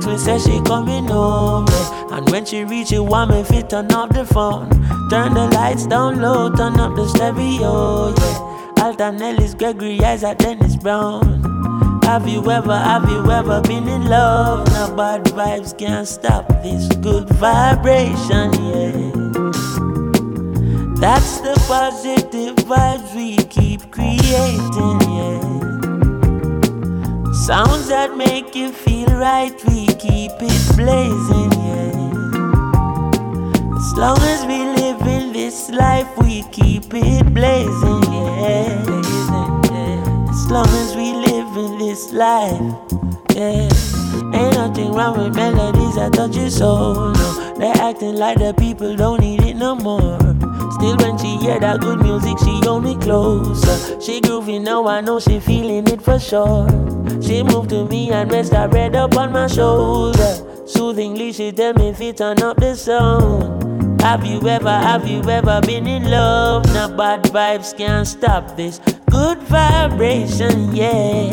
text say she coming over. And when she reach you, want me fit turn off the phone. Turn the lights down low, turn up the stereo, yeah. Alton Ellis, Gregory Isaac, Dennis Brown. Have you ever, have you ever been in love? Now bad vibes can't stop this good vibration, yeah. That's the positive vibes we keep creating, yeah. Sounds that make you feel right, we keep it blazing, yeah. As long as we live in this life, we keep it blazing, yeah. As long as we live in this life, yeah. Ain't nothing wrong with melodies that touch your soul, no. They're acting like the people don't need it no more. Still, when she hear that good music, she hold me closer. She groovy now, I know she feeling it for sure. She moved to me and rest her head up on my shoulder. Soothingly, she tell me if it turn up the sound. Have you ever, have you ever been in love? Now bad vibes can't stop this good vibration, yeah.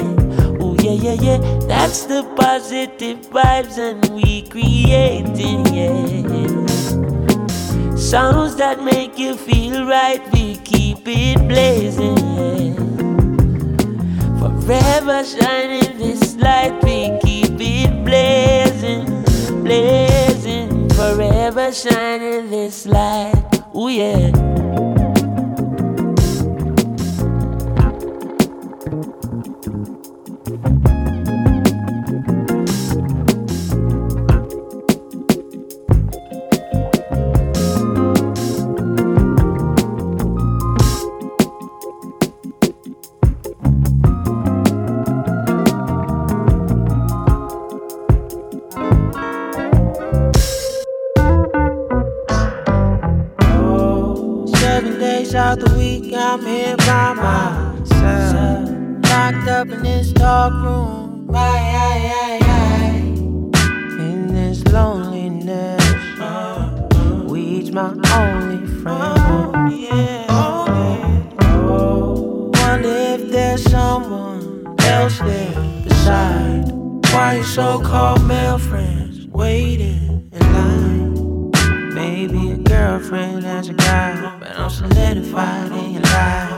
Oh yeah, yeah, yeah. That's the positive vibes and we creating, yeah. Sounds that make you feel right, we keep it blazing. Forever shining this light, we keep it blazing, blazing. Forever shining this light, oh yeah. Girlfriend as a guy, but I'm solidified in your life.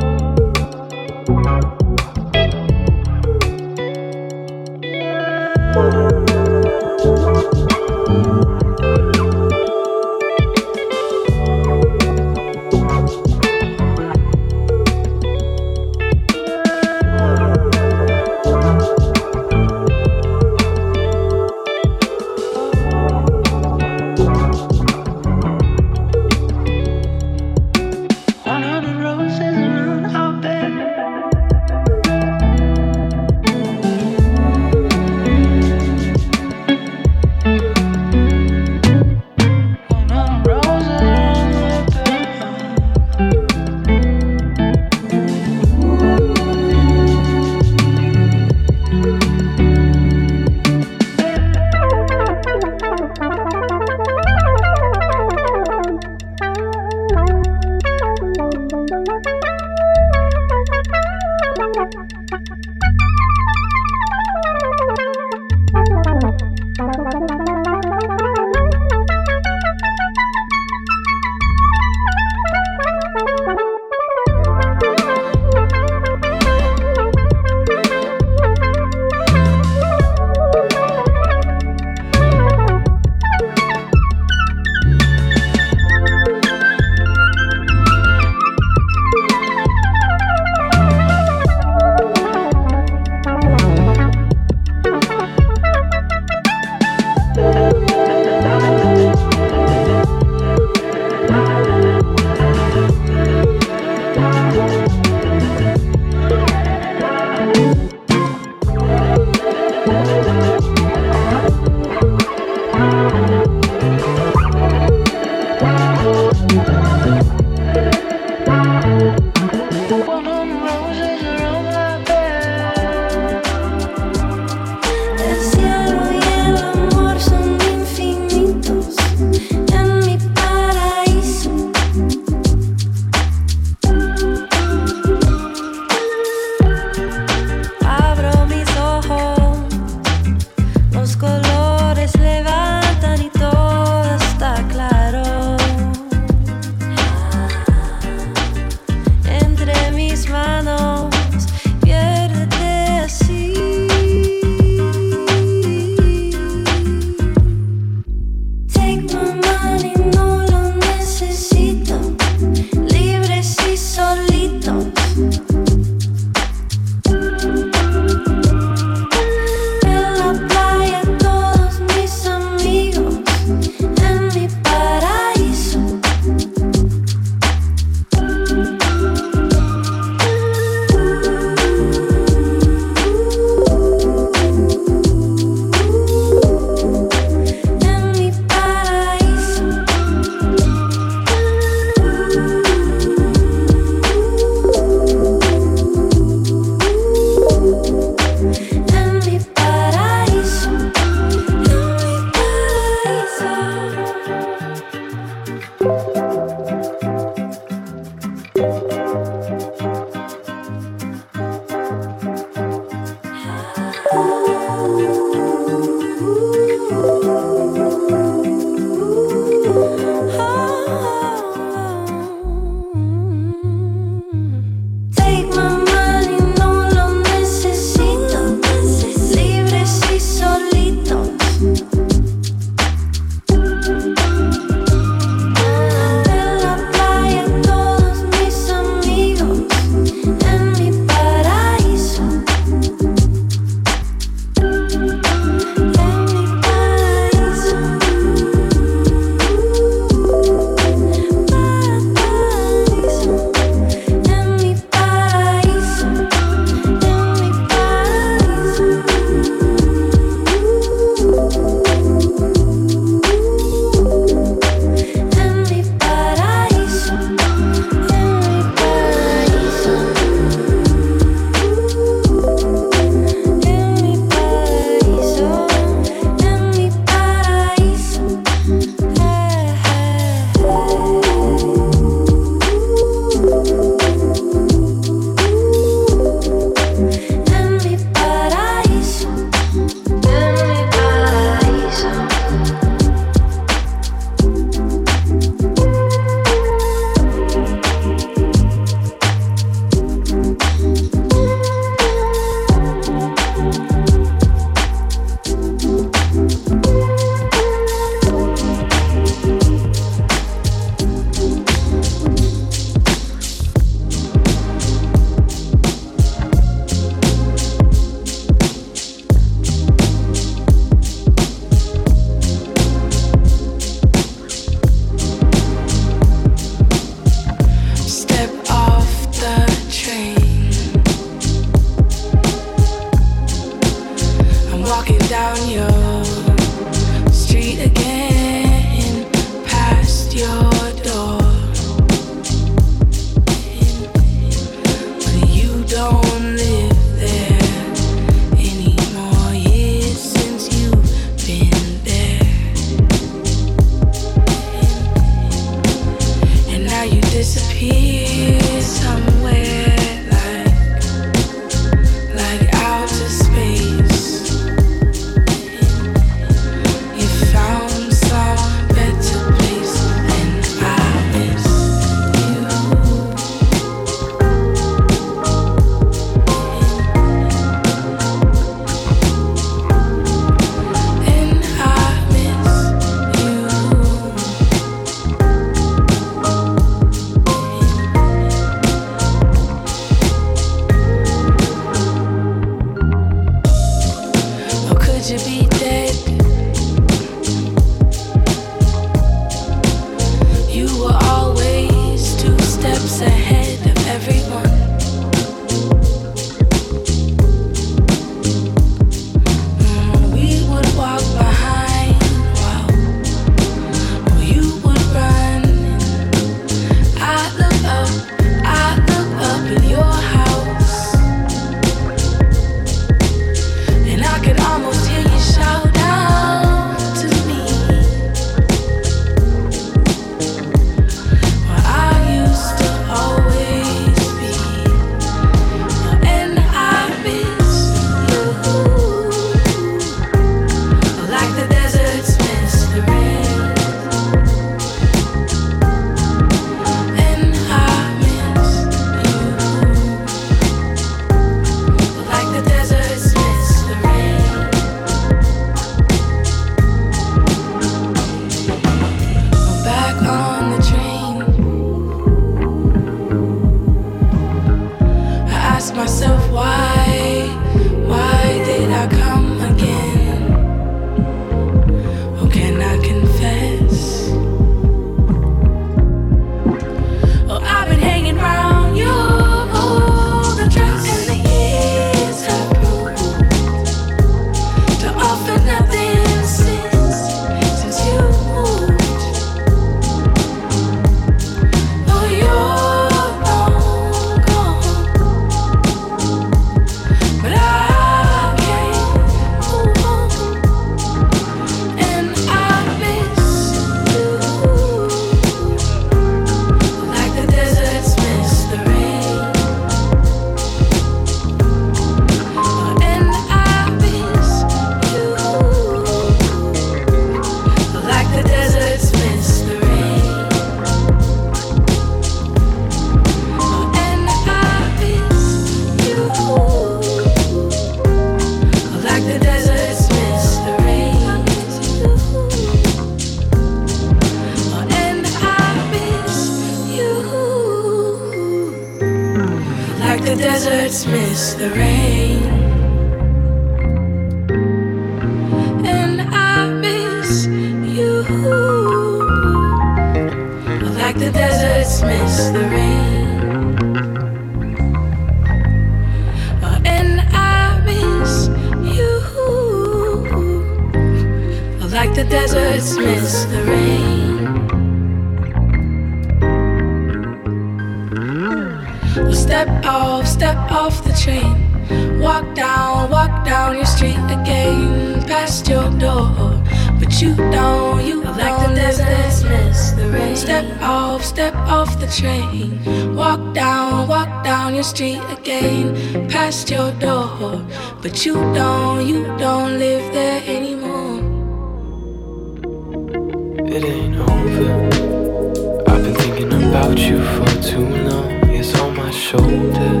without you for too long is on my shoulder.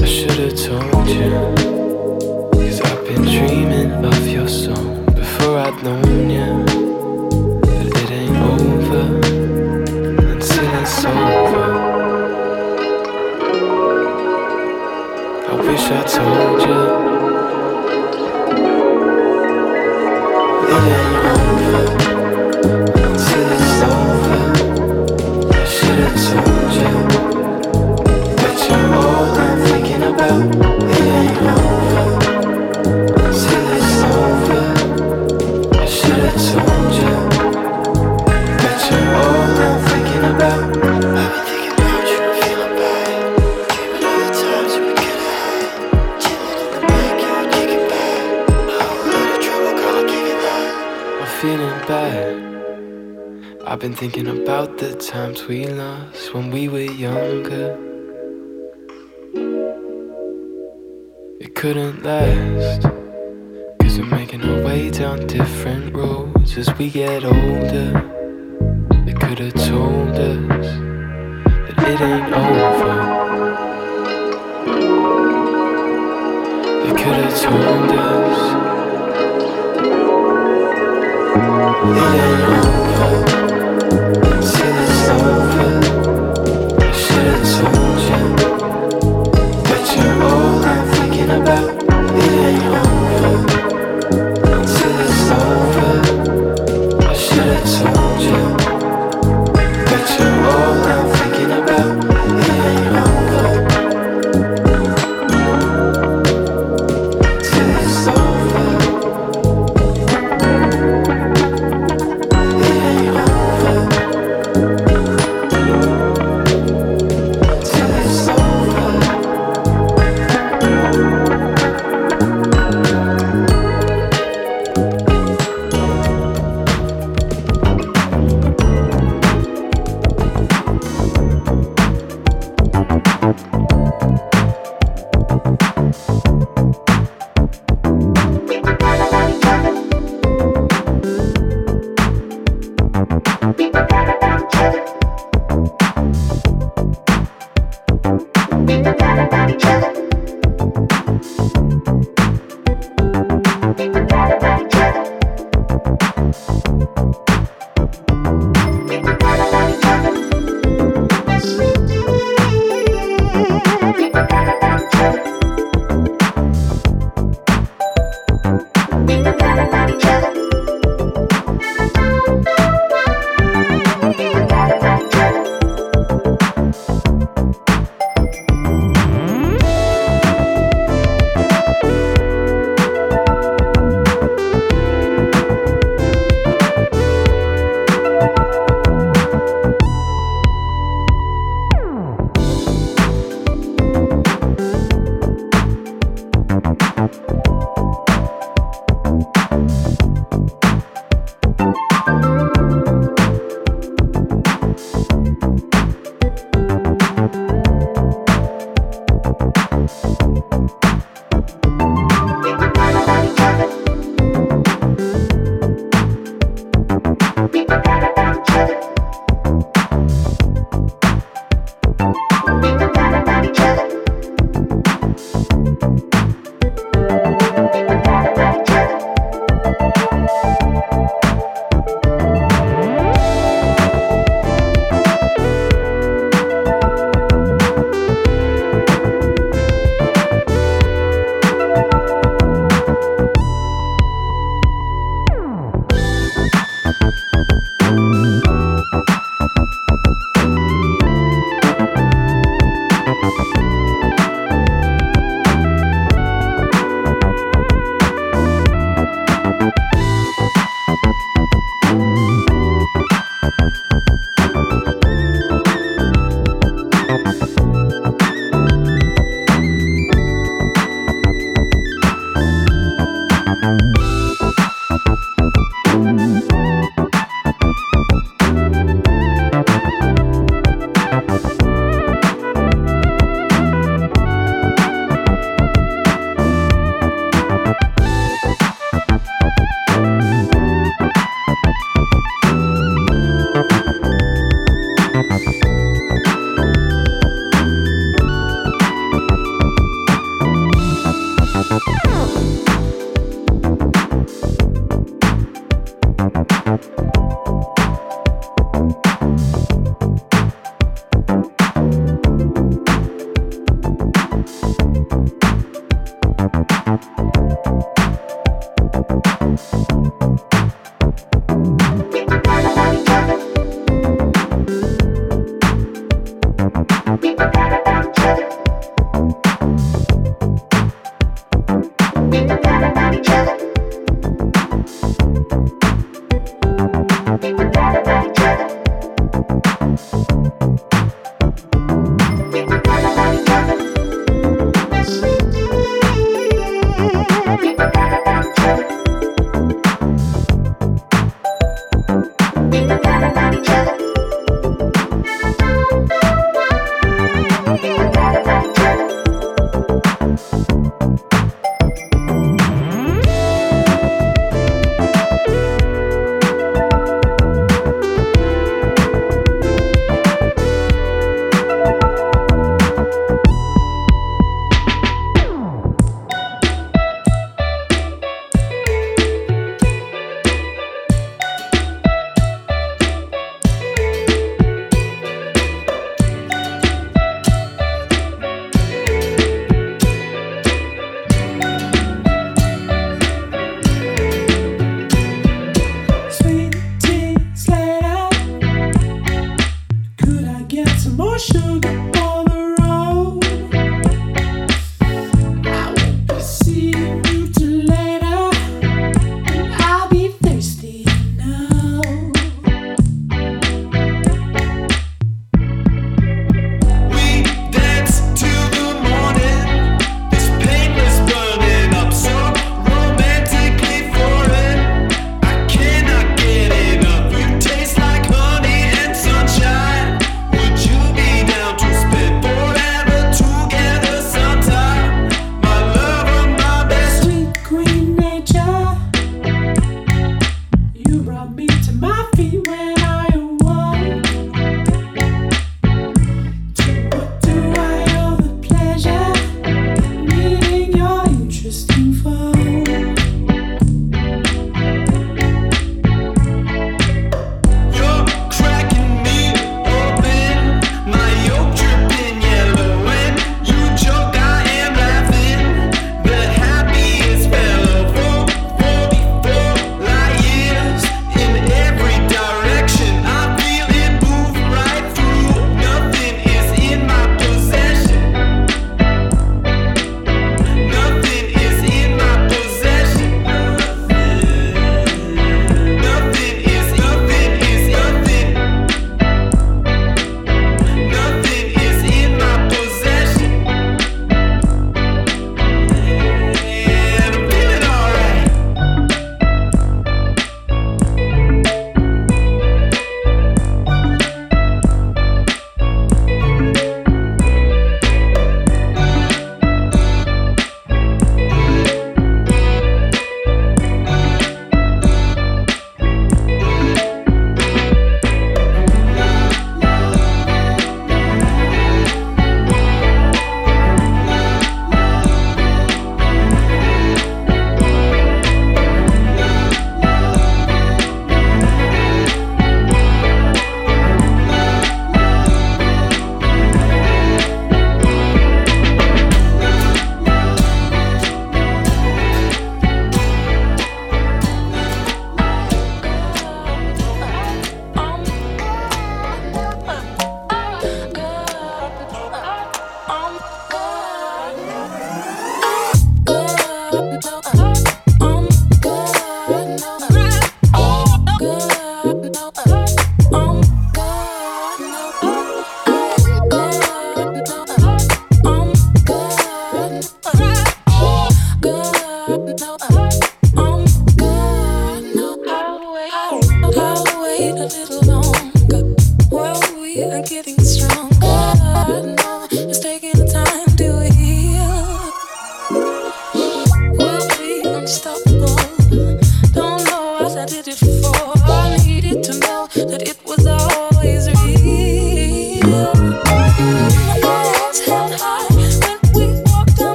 I should have told you, cause I've been dreaming of your song before I'd known you. But it ain't over until it's over. I wish I told you. Been thinking about the times we lost when we were younger. It couldn't last. Cause we're making our way down different roads as we get older. Thank you.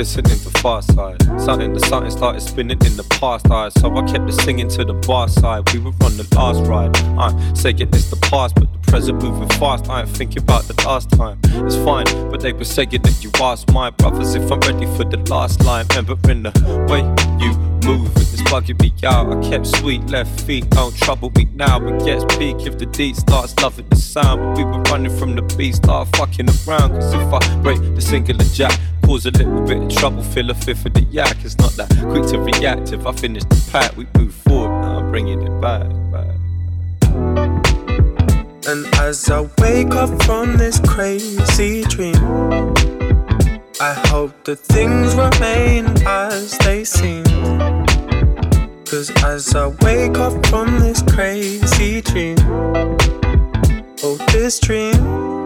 Listening to Far Side. Something the something started spinning in the past eyes. So I kept the singing to the bar side. We were on the last ride. I say it is the past, but the present moving fast. I ain't thinking about the last time. It's fine, but they were saying that you asked my brothers if I'm ready for the last line. Remembering the way you move, it's bugging me out. I kept sweet left feet, don't trouble me now. It gets peak if the deed starts loving the sound. But we were running from the beast, start fucking around. Cause if I break the singular jack, cause a little bit of trouble, fill a fifth of the yak. It's not that quick to react. If I finish the pack, we move forward. Now I'm bringing it back. And as I wake up from this crazy dream, I hope that things remain as they seem. Cause as I wake up from this crazy dream, oh, this dream.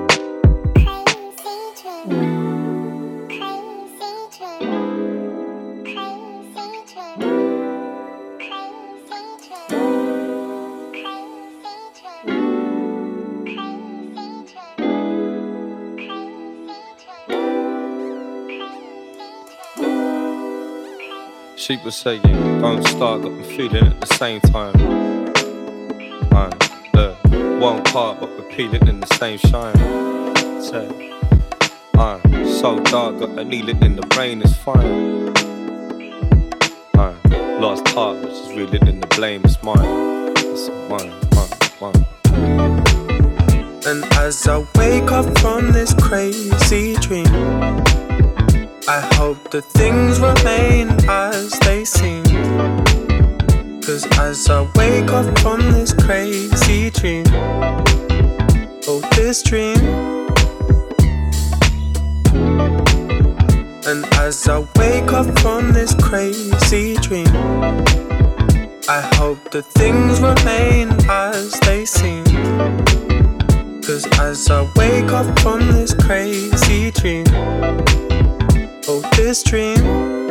She was saying, don't start, got me feeling at the same time. Man, one part, but we're in the same shine. Say, uh, so dark, got a needle in the brain, it's fine. Uh, lost heart, but she's reeling in the blame, it's mine. It's mine, mine, mine. And as I wake up from this crazy dream. I hope that things remain as they seem. Cause as I wake up from this crazy dream, oh, this dream. And as I wake up from this crazy dream, I hope that things remain as they seem. Cause as I wake up from this crazy dream, this dream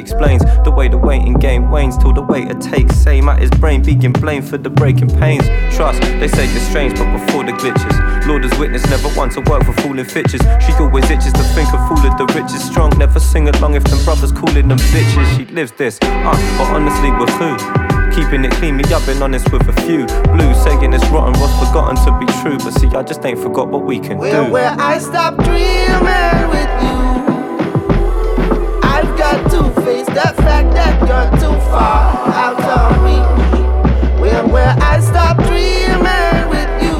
explains the way the waiting game wanes till the waiter takes same at his brain being blamed for the breaking pains. Trust, they say you're strange, but before the glitches, Lord has witness never want to work for fooling fitches. She always itches to think of fooling the richest. Strong, never sing along if them brothers calling them bitches. She lives this, uh, but honestly, with who? Keeping it clean, me, I've been honest with a few. Blue saying it's rotten, was forgotten to be true. But see, I just ain't forgot what we can where, do. Where I stop dreaming with you. I've got to face the fact that you're too far out of reach. Where, where I stop dreaming with you.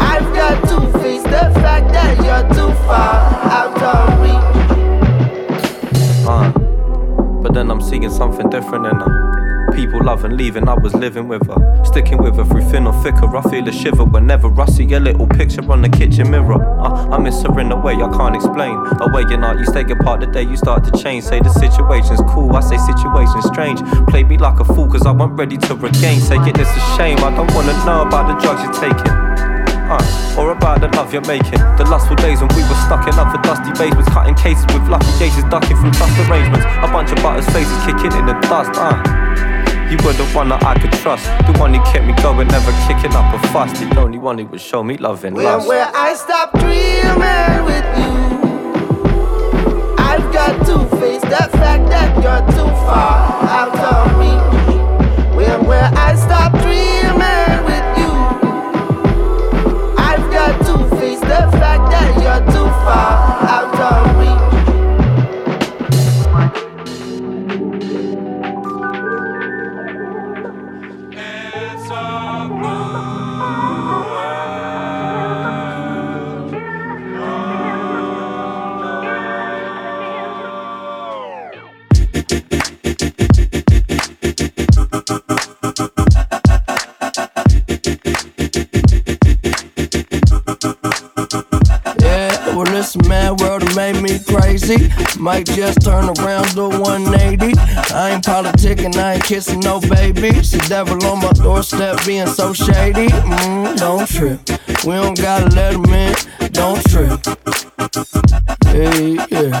I've got to face the fact that you're too far out of reach. Uh, but then I'm seeing something different in them. People loving and leaving, I was living with her. Sticking with her through thin or thicker. I feel a shiver whenever I see a little picture on the kitchen mirror. Uh, I miss her in a way I can't explain. A way you're not, you stay apart the day you start to change. Say the situation's cool, I say situation's strange. Play me like a fool, cause I wasn't ready to regain. Saying it's a shame, I don't wanna know about the drugs you're taking. Uh, or about the love you're making. The lustful days when we were stuck in other dusty basements, cutting cases with lucky cases, ducking from trust arrangements. A bunch of butters faces kicking in the dust. Uh. You were the one that I could trust, the one who kept me going, never kicking up a fuss. The only one who would show me love and lust. Where, where I stopped dreaming with you. I've got to face that fact that you're too far out me. Might just turn around to 180. I ain't politicking, I ain't kissing no baby. The devil on my doorstep being so shady. Mm, don't trip. We don't gotta let him in. Don't trip. Hey, yeah.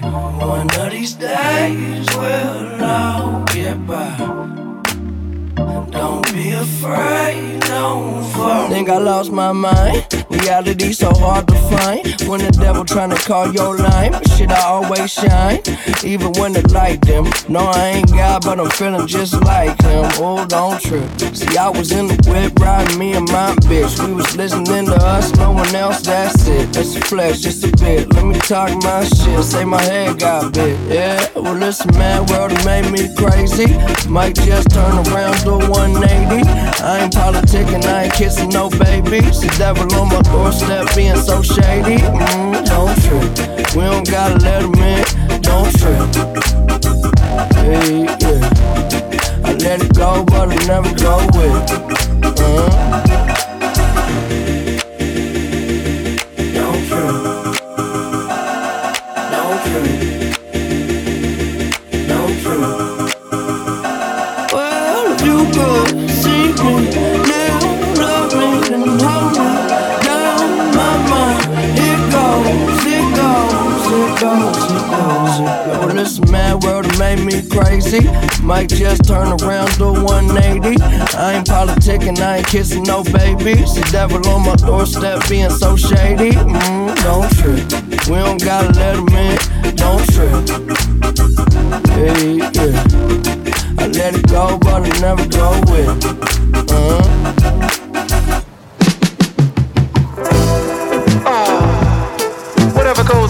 One of these days we'll all get by. Afraid, don't fall. Think I lost my mind. Reality so hard to find. When the devil trying to call your line, shit, I always shine. Even when the light dim. No, I ain't God, but I'm feeling just like him. Oh, don't trip. See, I was in the whip riding me and my bitch. We was listening to us, no one else, that's it. It's a flesh, just a bit. Let me talk my shit, say my head got bit. Yeah, well, listen, man, world made me crazy. Might just turn around, to 180. I ain't politicking, I ain't kissing no babies. The devil on my doorstep being so shady. Mm, don't trip. We don't gotta let him in. Don't trip. Hey, yeah. I let it go, but I never go with it. Uh-huh. Mad world that made me crazy. Might just turn around to 180. I ain't politicking, I ain't kissing no babies. The devil on my doorstep being so shady. Mm, don't trip. We don't gotta let him in. Don't trip. Hey, yeah. I let it go, but I never go with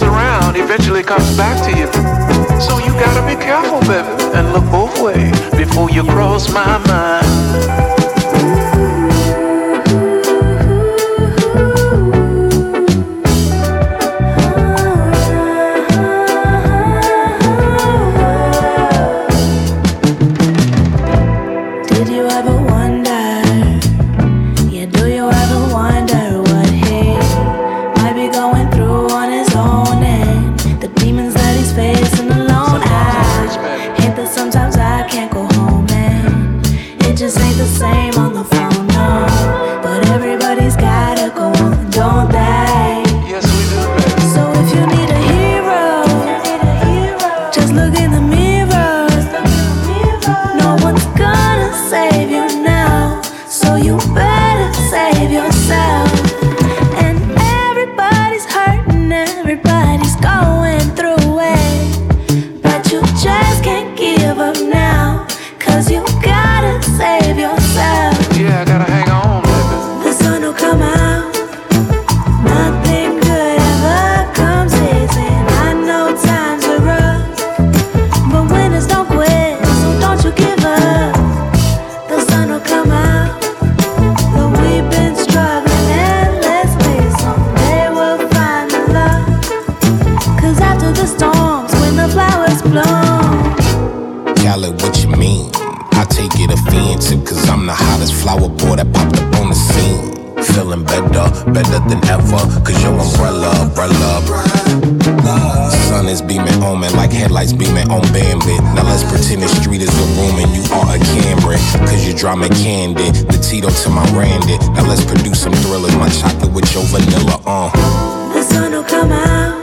around eventually comes back to you. So you gotta be careful, baby, and look both ways before you cross my mind. Sun is beaming on me like headlights beaming on Bambi. Now let's pretend the street is a room and you are a camera. Cause you drama candy, the Tito to my Randy. Now let's produce some thrillers, my chocolate with your vanilla on. Uh. The sun will come out.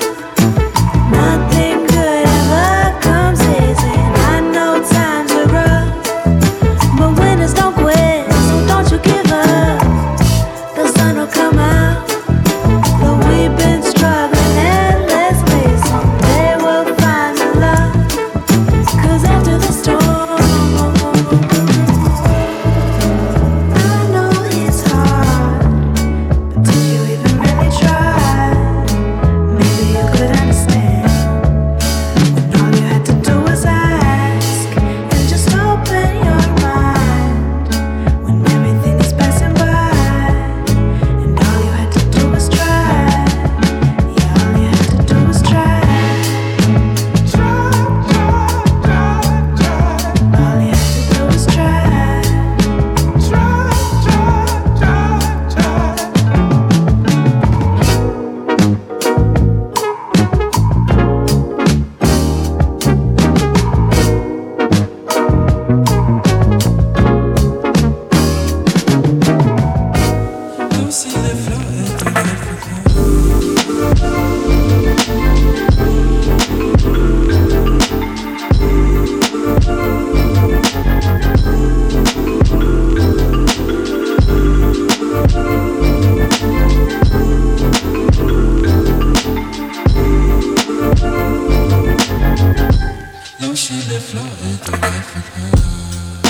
feel it floating, I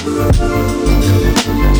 forgot.